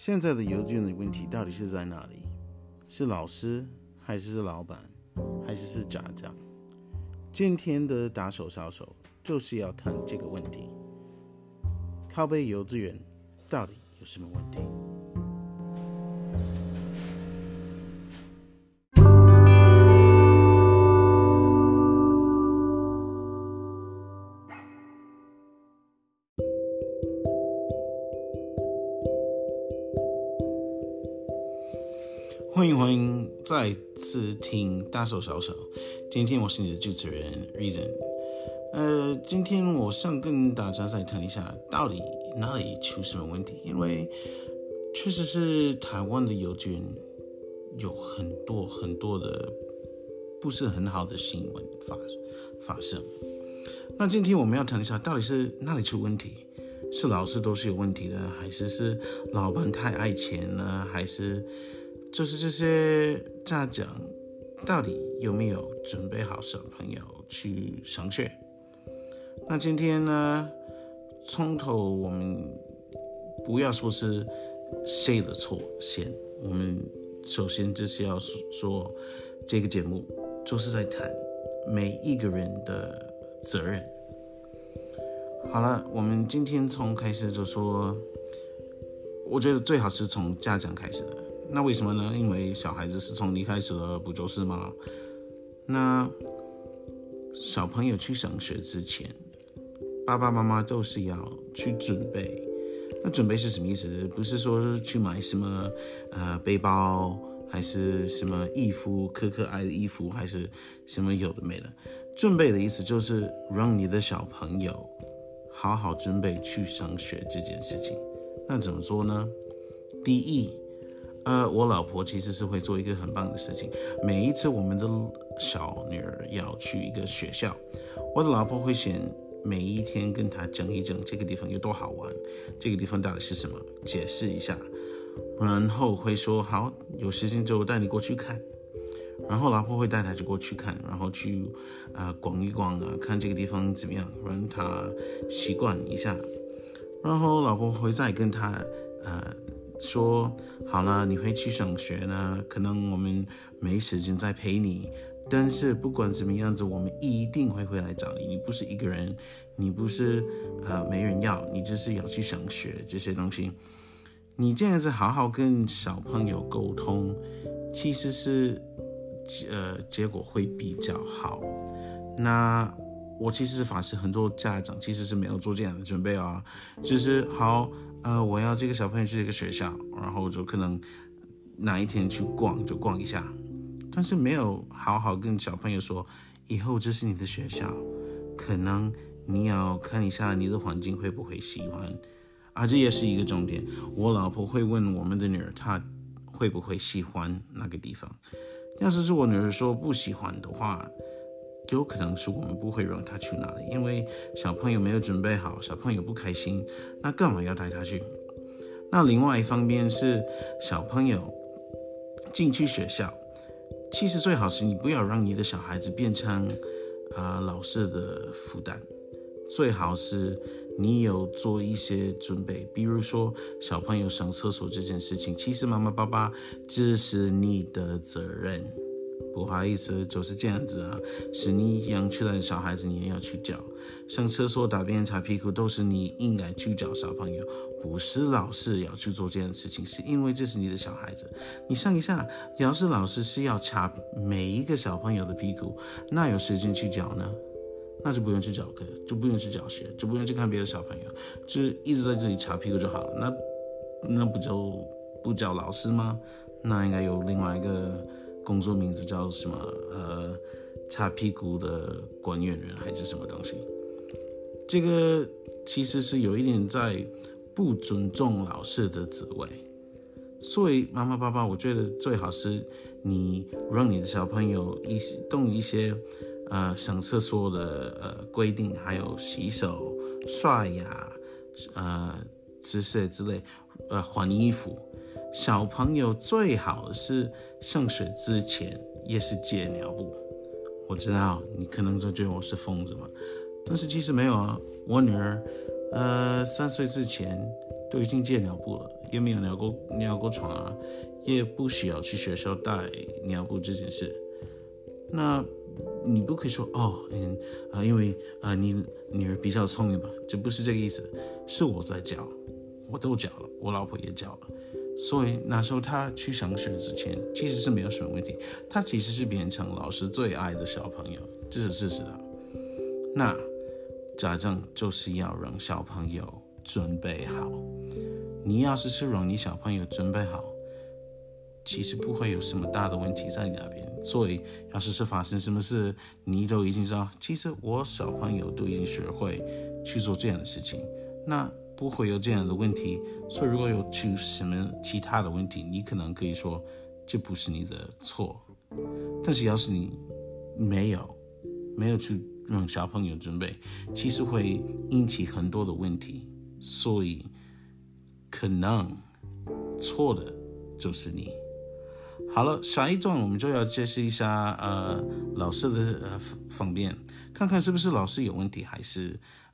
现在的邮件的问题到底是在哪里？是老师，还是是老板，还是是家长？今天的打手杀手就是要谈这个问题：靠背幼稚园到底有什么问题？欢迎欢迎再次听大手小手。今天我是你的主持人 Reason。呃，今天我想跟大家再谈一下，到底哪里出什么问题？因为确实是台湾的邮局有很多很多的不是很好的新闻发发生。那今天我们要谈一下，到底是哪里出问题？是老师都是有问题的，还是是老板太爱钱呢？还是？就是这些家长到底有没有准备好小朋友去上学？那今天呢，从头我们不要说是谁的错先，我们首先就是要说这个节目就是在谈每一个人的责任。好了，我们今天从开始就说，我觉得最好是从家长开始的。那为什么呢？因为小孩子是从你开始的，不就是吗？那小朋友去上学之前，爸爸妈妈都是要去准备。那准备是什么意思？不是说去买什么呃背包，还是什么衣服可可爱的衣服，还是什么有的没的？准备的意思就是让你的小朋友好好准备去上学这件事情。那怎么做呢？第一。呃，我老婆其实是会做一个很棒的事情。每一次我们的小女儿要去一个学校，我的老婆会先每一天跟她讲一讲这个地方有多好玩，这个地方到底是什么，解释一下，然后会说好，有时间就带你过去看。然后老婆会带她去过去看，然后去啊逛一逛啊，看这个地方怎么样，让她习惯一下。然后老婆会再跟她呃。说好了，你会去上学呢，可能我们没时间再陪你。但是不管怎么样子，我们一定会回来找你。你不是一个人，你不是呃没人要，你就是要去上学这些东西。你这样子好好跟小朋友沟通，其实是呃结果会比较好。那我其实发现很多家长其实是没有做这样的准备啊，就是好。呃，我要这个小朋友去这个学校，然后就可能哪一天去逛就逛一下，但是没有好好跟小朋友说，以后这是你的学校，可能你要看一下你的环境会不会喜欢啊，这也是一个重点。我老婆会问我们的女儿，她会不会喜欢那个地方？要是是我女儿说不喜欢的话。有可能是我们不会让他去那里，因为小朋友没有准备好，小朋友不开心，那干嘛要带他去？那另外一方面是小朋友进去学校，其实最好是你不要让你的小孩子变成啊老师的负担，最好是你有做一些准备，比如说小朋友上厕所这件事情，其实妈妈爸爸这是你的责任。不好意思，就是这样子啊，是你养出来的小孩子，你也要去教。上厕所、大便、擦屁股，都是你应该去教小朋友，不是老师要去做这件事情。是因为这是你的小孩子，你上一下，要是老师是要擦每一个小朋友的屁股，那有时间去教呢？那就不用去教课，就不用去教学，就不用去看别的小朋友，就一直在这里擦屁股就好了。那那不就不叫老师吗？那应该有另外一个。工作名字叫什么？呃，擦屁股的管理员还是什么东西？这个其实是有一点在不尊重老师的职位。所以妈妈爸爸，我觉得最好是你让你的小朋友一些懂一些呃上厕所的呃规定，还有洗手、刷牙、呃这些之类，呃换衣服。小朋友最好是上学之前也是借尿布。我知道你可能就觉得我是疯子嘛，但是其实没有啊。我女儿，呃，三岁之前都已经借尿布了，也没有尿过尿过床啊，也不需要去学校带尿布这件事。那你不可以说哦，嗯啊，因为啊你女儿比较聪明吧？这不是这个意思，是我在教，我都教了，我老婆也教了。所以那时候他去上学之前，其实是没有什么问题。他其实是变成老师最爱的小朋友，这是事实的。那家长就是要让小朋友准备好。你要是是让你小朋友准备好，其实不会有什么大的问题在你那边。所以要是是发生什么事，你都已经知道，其实我小朋友都已经学会去做这样的事情。那。不会有这样的问题，所以如果有出什么其他的问题，你可能可以说这不是你的错。但是要是你没有没有去让小朋友准备，其实会引起很多的问题，所以可能错的就是你。好了，下一段我们就要解释一下呃老师的呃方便，看看是不是老师有问题，还是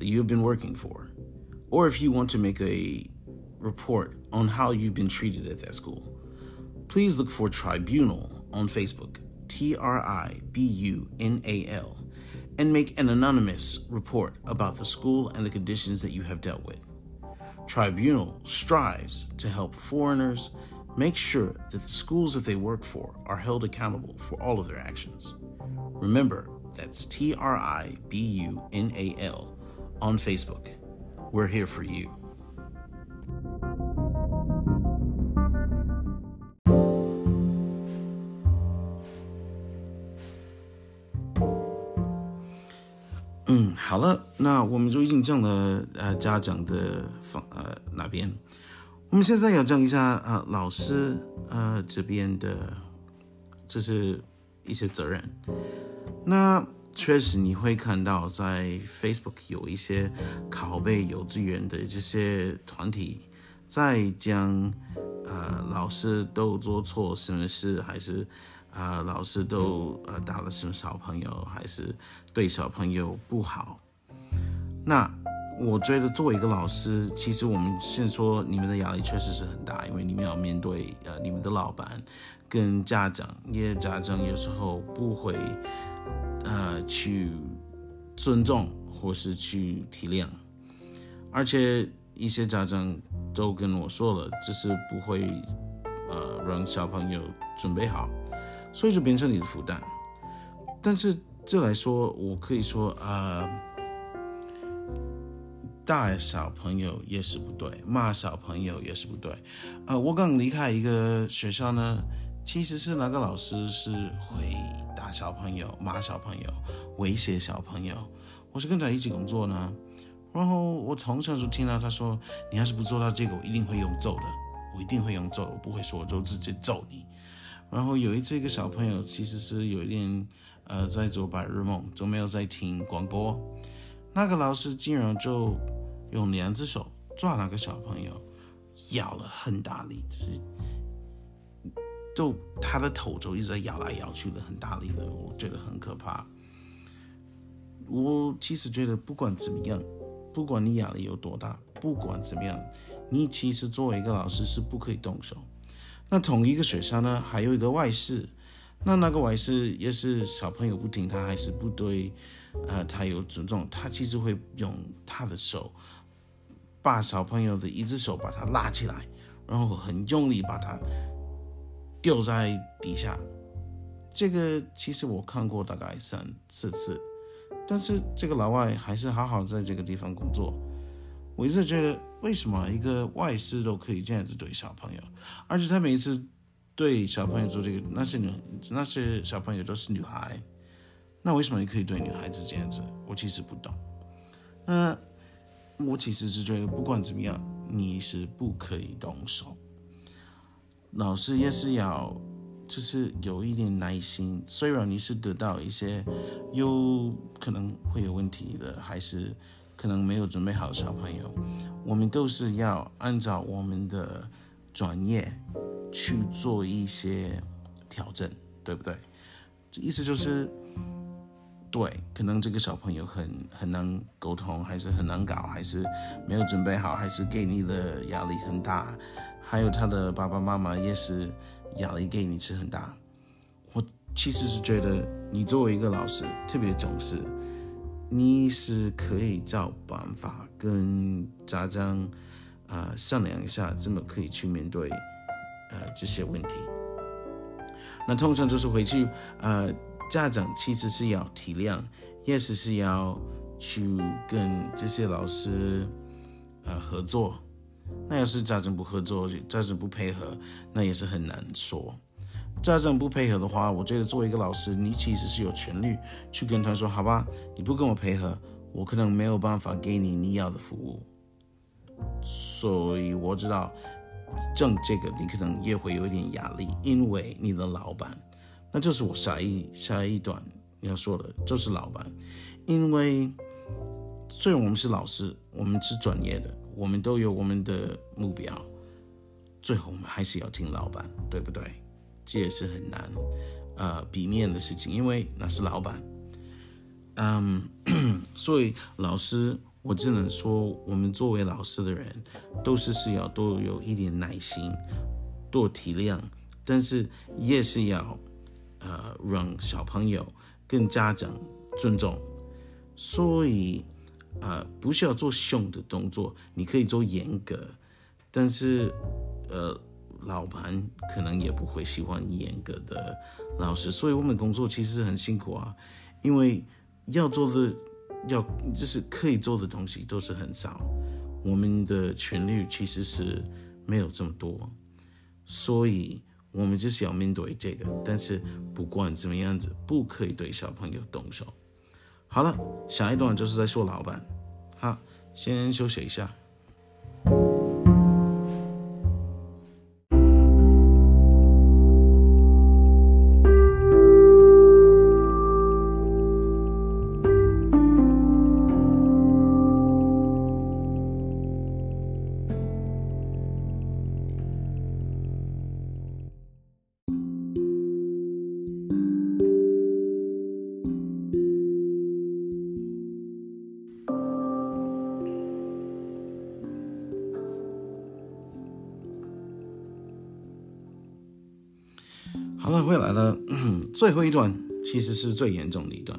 that you've been working for, or if you want to make a report on how you've been treated at that school, please look for Tribunal on Facebook, T R I B U N A L, and make an anonymous report about the school and the conditions that you have dealt with. Tribunal strives to help foreigners make sure that the schools that they work for are held accountable for all of their actions. Remember, that's T R I B U N A L on Facebook. We're here for you. 嗯，好了，那我们就已经讲了呃家长的方呃那边，我们现在要讲一下呃老师呃这边的，这是一些责任。那确实，你会看到在 Facebook 有一些拷贝幼稚园的这些团体，在讲，呃，老师都做错什么事，还是，呃，老师都呃打了什么小朋友，还是对小朋友不好。那我觉得作为一个老师，其实我们先说你们的压力确实是很大，因为你们要面对呃你们的老板跟家长，因为家长有时候不会。呃，去尊重或是去体谅，而且一些家长都跟我说了，这是不会呃让小朋友准备好，所以就变成你的负担。但是这来说，我可以说啊，大小朋友也是不对，骂小朋友也是不对。呃，我刚离开一个学校呢。其实是那个老师是会小朋友、骂小朋友、威胁小朋友。我是跟他一起工作呢，然后我从小就听到他说：“你要是不做到这个，我一定会用揍的，我一定会用揍，我不会说，我就直接揍你。”然后有一次，一个小朋友其实是有一点呃在做白日梦，就没有在听广播。那个老师竟然就用两只手抓那个小朋友，咬了很大力，是。就他的头就一直在摇来摇去的，很大力的，我觉得很可怕。我其实觉得不管怎么样，不管你压力有多大，不管怎么样，你其实作为一个老师是不可以动手。那同一个学校呢，还有一个外事，那那个外事也是小朋友不听他，还是不对，呃，他有尊重，他其实会用他的手把小朋友的一只手把他拉起来，然后很用力把他。掉在底下，这个其实我看过大概三四次，但是这个老外还是好好在这个地方工作。我一直觉得，为什么一个外师都可以这样子对小朋友，而且他每一次对小朋友做这个，那些女那些小朋友都是女孩，那为什么你可以对女孩子这样子？我其实不懂。那我其实是觉得，不管怎么样，你是不可以动手。老师也是要，就是有一点耐心。虽然你是得到一些有可能会有问题的，还是可能没有准备好的小朋友，我们都是要按照我们的专业去做一些调整，对不对？这意思就是，对，可能这个小朋友很很难沟通，还是很难搞，还是没有准备好，还是给你的压力很大。还有他的爸爸妈妈也是压力给你是很大。我其实是觉得你作为一个老师特别重视，你是可以找办法跟家长啊商量一下，怎么可以去面对呃这些问题。那通常就是回去呃家长其实是要体谅，也是是要去跟这些老师呃合作。那要是家长不合作，家长不配合，那也是很难说。家长不配合的话，我觉得作为一个老师，你其实是有权利去跟他说：“好吧，你不跟我配合，我可能没有办法给你你要的服务。”所以我知道，挣这个你可能也会有点压力，因为你的老板，那就是我下一下一段要说的，就是老板，因为虽然我们是老师，我们是专业的。我们都有我们的目标，最后我们还是要听老板，对不对？这也是很难呃避免的事情，因为那是老板。嗯，所以老师，我只能说，我们作为老师的人，都是是要多有一点耐心，多体谅，但是也是要呃让小朋友跟家长尊重，所以。啊，不需要做凶的动作，你可以做严格，但是，呃，老板可能也不会喜欢严格的老师，所以我们工作其实很辛苦啊，因为要做的，要就是可以做的东西都是很少，我们的权利其实是没有这么多，所以我们就是要面对这个，但是不管怎么样子，不可以对小朋友动手。好了，下一段就是在说老板。好，先休息一下。那，回来了。最后一段其实是最严重的一段。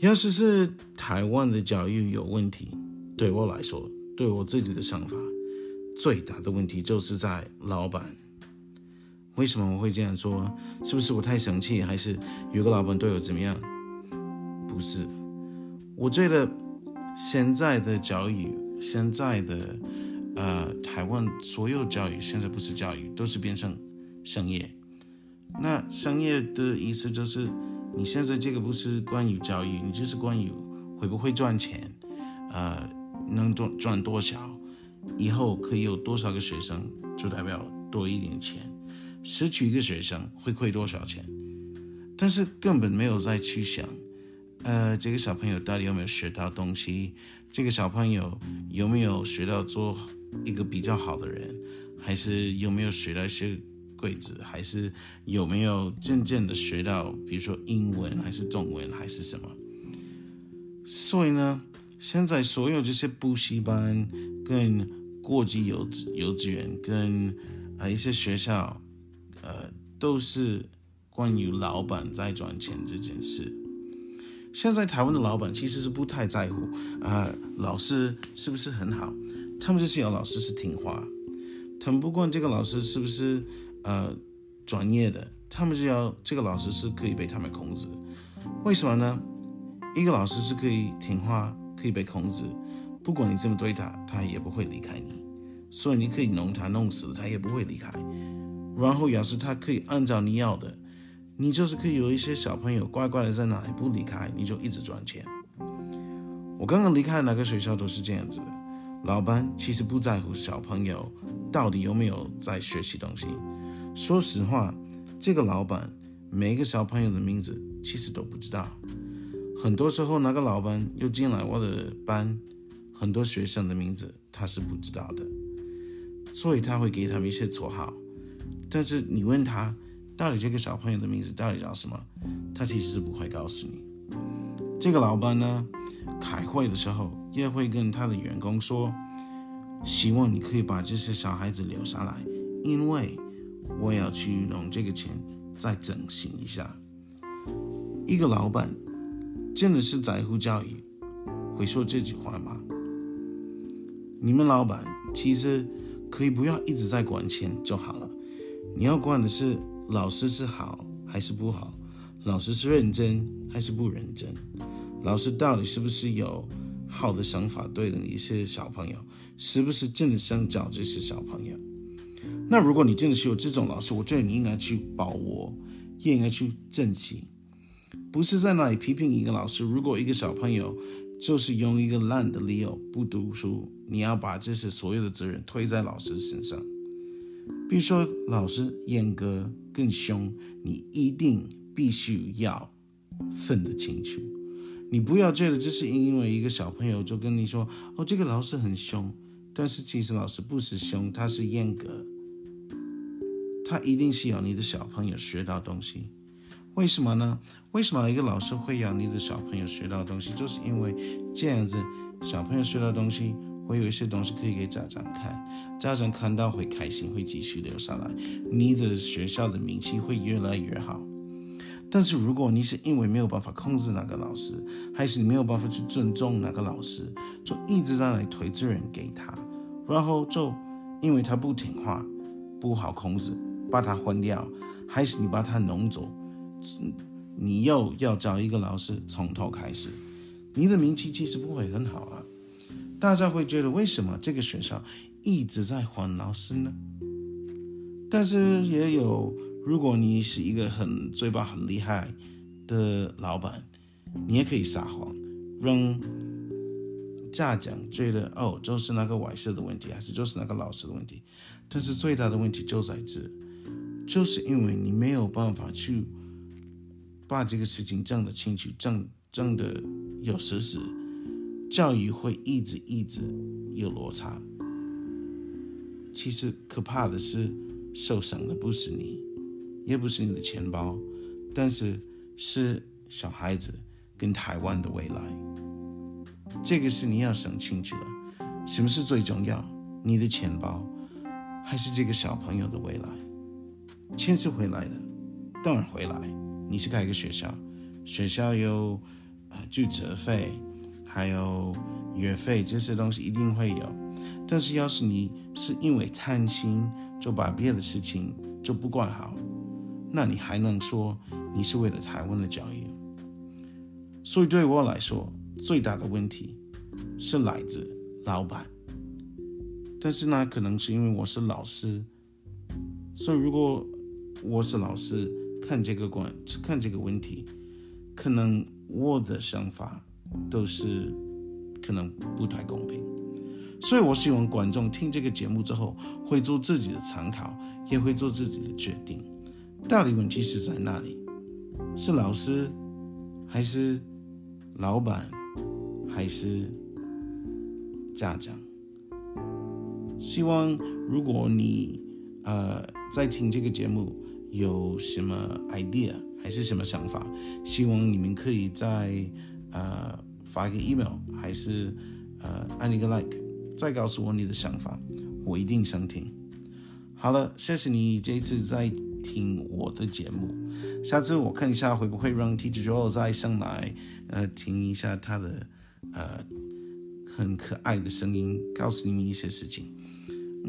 要是是台湾的教育有问题，对我来说，对我自己的想法，最大的问题就是在老板。为什么我会这样说？是不是我太生气，还是有个老板对我怎么样？不是，我觉得现在的教育，现在的呃台湾所有教育，现在不是教育，都是变成商业。那商业的意思就是，你现在这个不是关于教育，你就是关于会不会赚钱，呃，能赚赚多少，以后可以有多少个学生，就代表多一点钱。失去一个学生会亏多少钱？但是根本没有再去想，呃，这个小朋友到底有没有学到东西？这个小朋友有没有学到做一个比较好的人？还是有没有学到一些？柜子还是有没有渐渐的学到，比如说英文还是中文还是什么？所以呢，现在所有这些补习班、跟国际幼稚幼稚园、跟啊一些学校，呃，都是关于老板在赚钱这件事。现在台湾的老板其实是不太在乎啊，老师是不是很好？他们就是要老师是听话，他们不管这个老师是不是。呃，专业的，他们就要这个老师是可以被他们控制，为什么呢？一个老师是可以听话，可以被控制，不管你这么对他，他也不会离开你，所以你可以弄他弄死，他也不会离开。然后要是他可以按照你要的，你就是可以有一些小朋友乖乖的在那里不离开，你就一直赚钱。我刚刚离开的那个学校都是这样子的，老班其实不在乎小朋友到底有没有在学习东西。说实话，这个老板每一个小朋友的名字其实都不知道。很多时候，那个老板又进来我的班，很多学生的名字他是不知道的，所以他会给他们一些绰号。但是你问他，到底这个小朋友的名字到底叫什么，他其实是不会告诉你。这个老板呢，开会的时候也会跟他的员工说，希望你可以把这些小孩子留下来，因为我也要去用这个钱再整形一下。一个老板真的是在乎教育，会说这句话吗？你们老板其实可以不要一直在管钱就好了，你要管的是老师是好还是不好，老师是认真还是不认真。老师到底是不是有好的想法对的一些小朋友，是不是真的想教这些小朋友？那如果你真的是有这种老师，我觉得你应该去保握，也应该去珍惜，不是在那里批评一个老师。如果一个小朋友就是用一个烂的理由不读书，你要把这些所有的责任推在老师身上。比如说老师严格更凶，你一定必须要分得清楚。你不要觉得这是因为一个小朋友就跟你说哦，这个老师很凶，但是其实老师不是凶，他是严格，他一定是要你的小朋友学到东西。为什么呢？为什么一个老师会要你的小朋友学到东西？就是因为这样子，小朋友学到东西，会有一些东西可以给家长看，家长看到会开心，会继续留下来，你的学校的名气会越来越好。但是如果你是因为没有办法控制那个老师，还是你没有办法去尊重那个老师，就一直在那里推责任给他，然后就因为他不听话，不好控制，把他换掉，还是你把他弄走，你又要找一个老师从头开始，你的名气其实不会很好啊。大家会觉得为什么这个学校一直在换老师呢？但是也有。如果你是一个很嘴巴很厉害的老板，你也可以撒谎，让家长觉得哦，就是那个外设的问题，还是就是那个老师的问题。但是最大的问题就在这，就是因为你没有办法去把这个事情讲得清楚，讲讲得有实质，教育会一直一直有落差。其实可怕的是，受伤的不是你。也不是你的钱包，但是是小孩子跟台湾的未来，这个是你要想清楚的。什么是最重要？你的钱包，还是这个小朋友的未来？钱是回来的，当然回来。你是开一个学校，学校有啊注册费，还有月费这些东西一定会有。但是要是你是因为贪心，就把别的事情就不管好。那你还能说你是为了台湾的教育？所以对我来说，最大的问题是来自老板。但是那可能是因为我是老师，所以如果我是老师看这个关看这个问题，可能我的想法都是可能不太公平。所以我希望观众听这个节目之后，会做自己的参考，也会做自己的决定。到底问题是在哪里？是老师，还是老板，还是家长？希望如果你呃在听这个节目有什么 idea 还是什么想法，希望你们可以在呃发一个 email，还是呃按一个 like，再告诉我你的想法，我一定想听。好了，谢谢你这一次在。听我的节目，下次我看一下会不会让 Teacher Joel 再上来，呃，听一下他的呃很可爱的声音，告诉你们一些事情。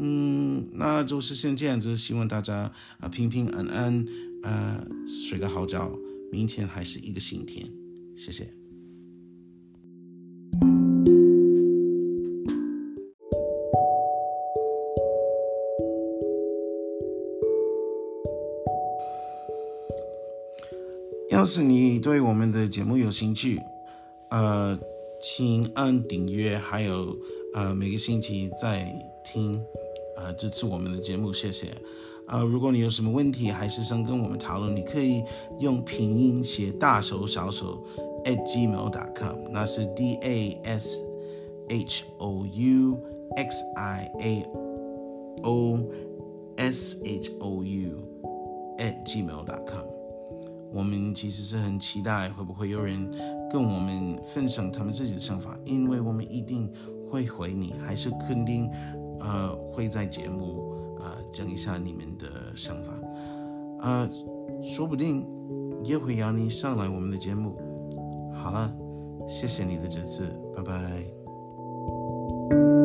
嗯，那就是先这样子，希望大家啊平平安安，呃睡个好觉，明天还是一个新天，谢谢。要是你对我们的节目有兴趣，呃，请按订阅，还有呃每个星期在听，呃支持我们的节目，谢谢。呃，如果你有什么问题，还是想跟我们讨论，你可以用拼音写大手小手 at gmail.com，那是 d a s h o u x i a o s h o u at gmail.com。我们其实是很期待会不会有人跟我们分享他们自己的想法，因为我们一定会回你，还是肯定呃会在节目啊讲一下你们的想法。啊说不定也会邀你上来我们的节目。好了谢谢你的支持拜拜。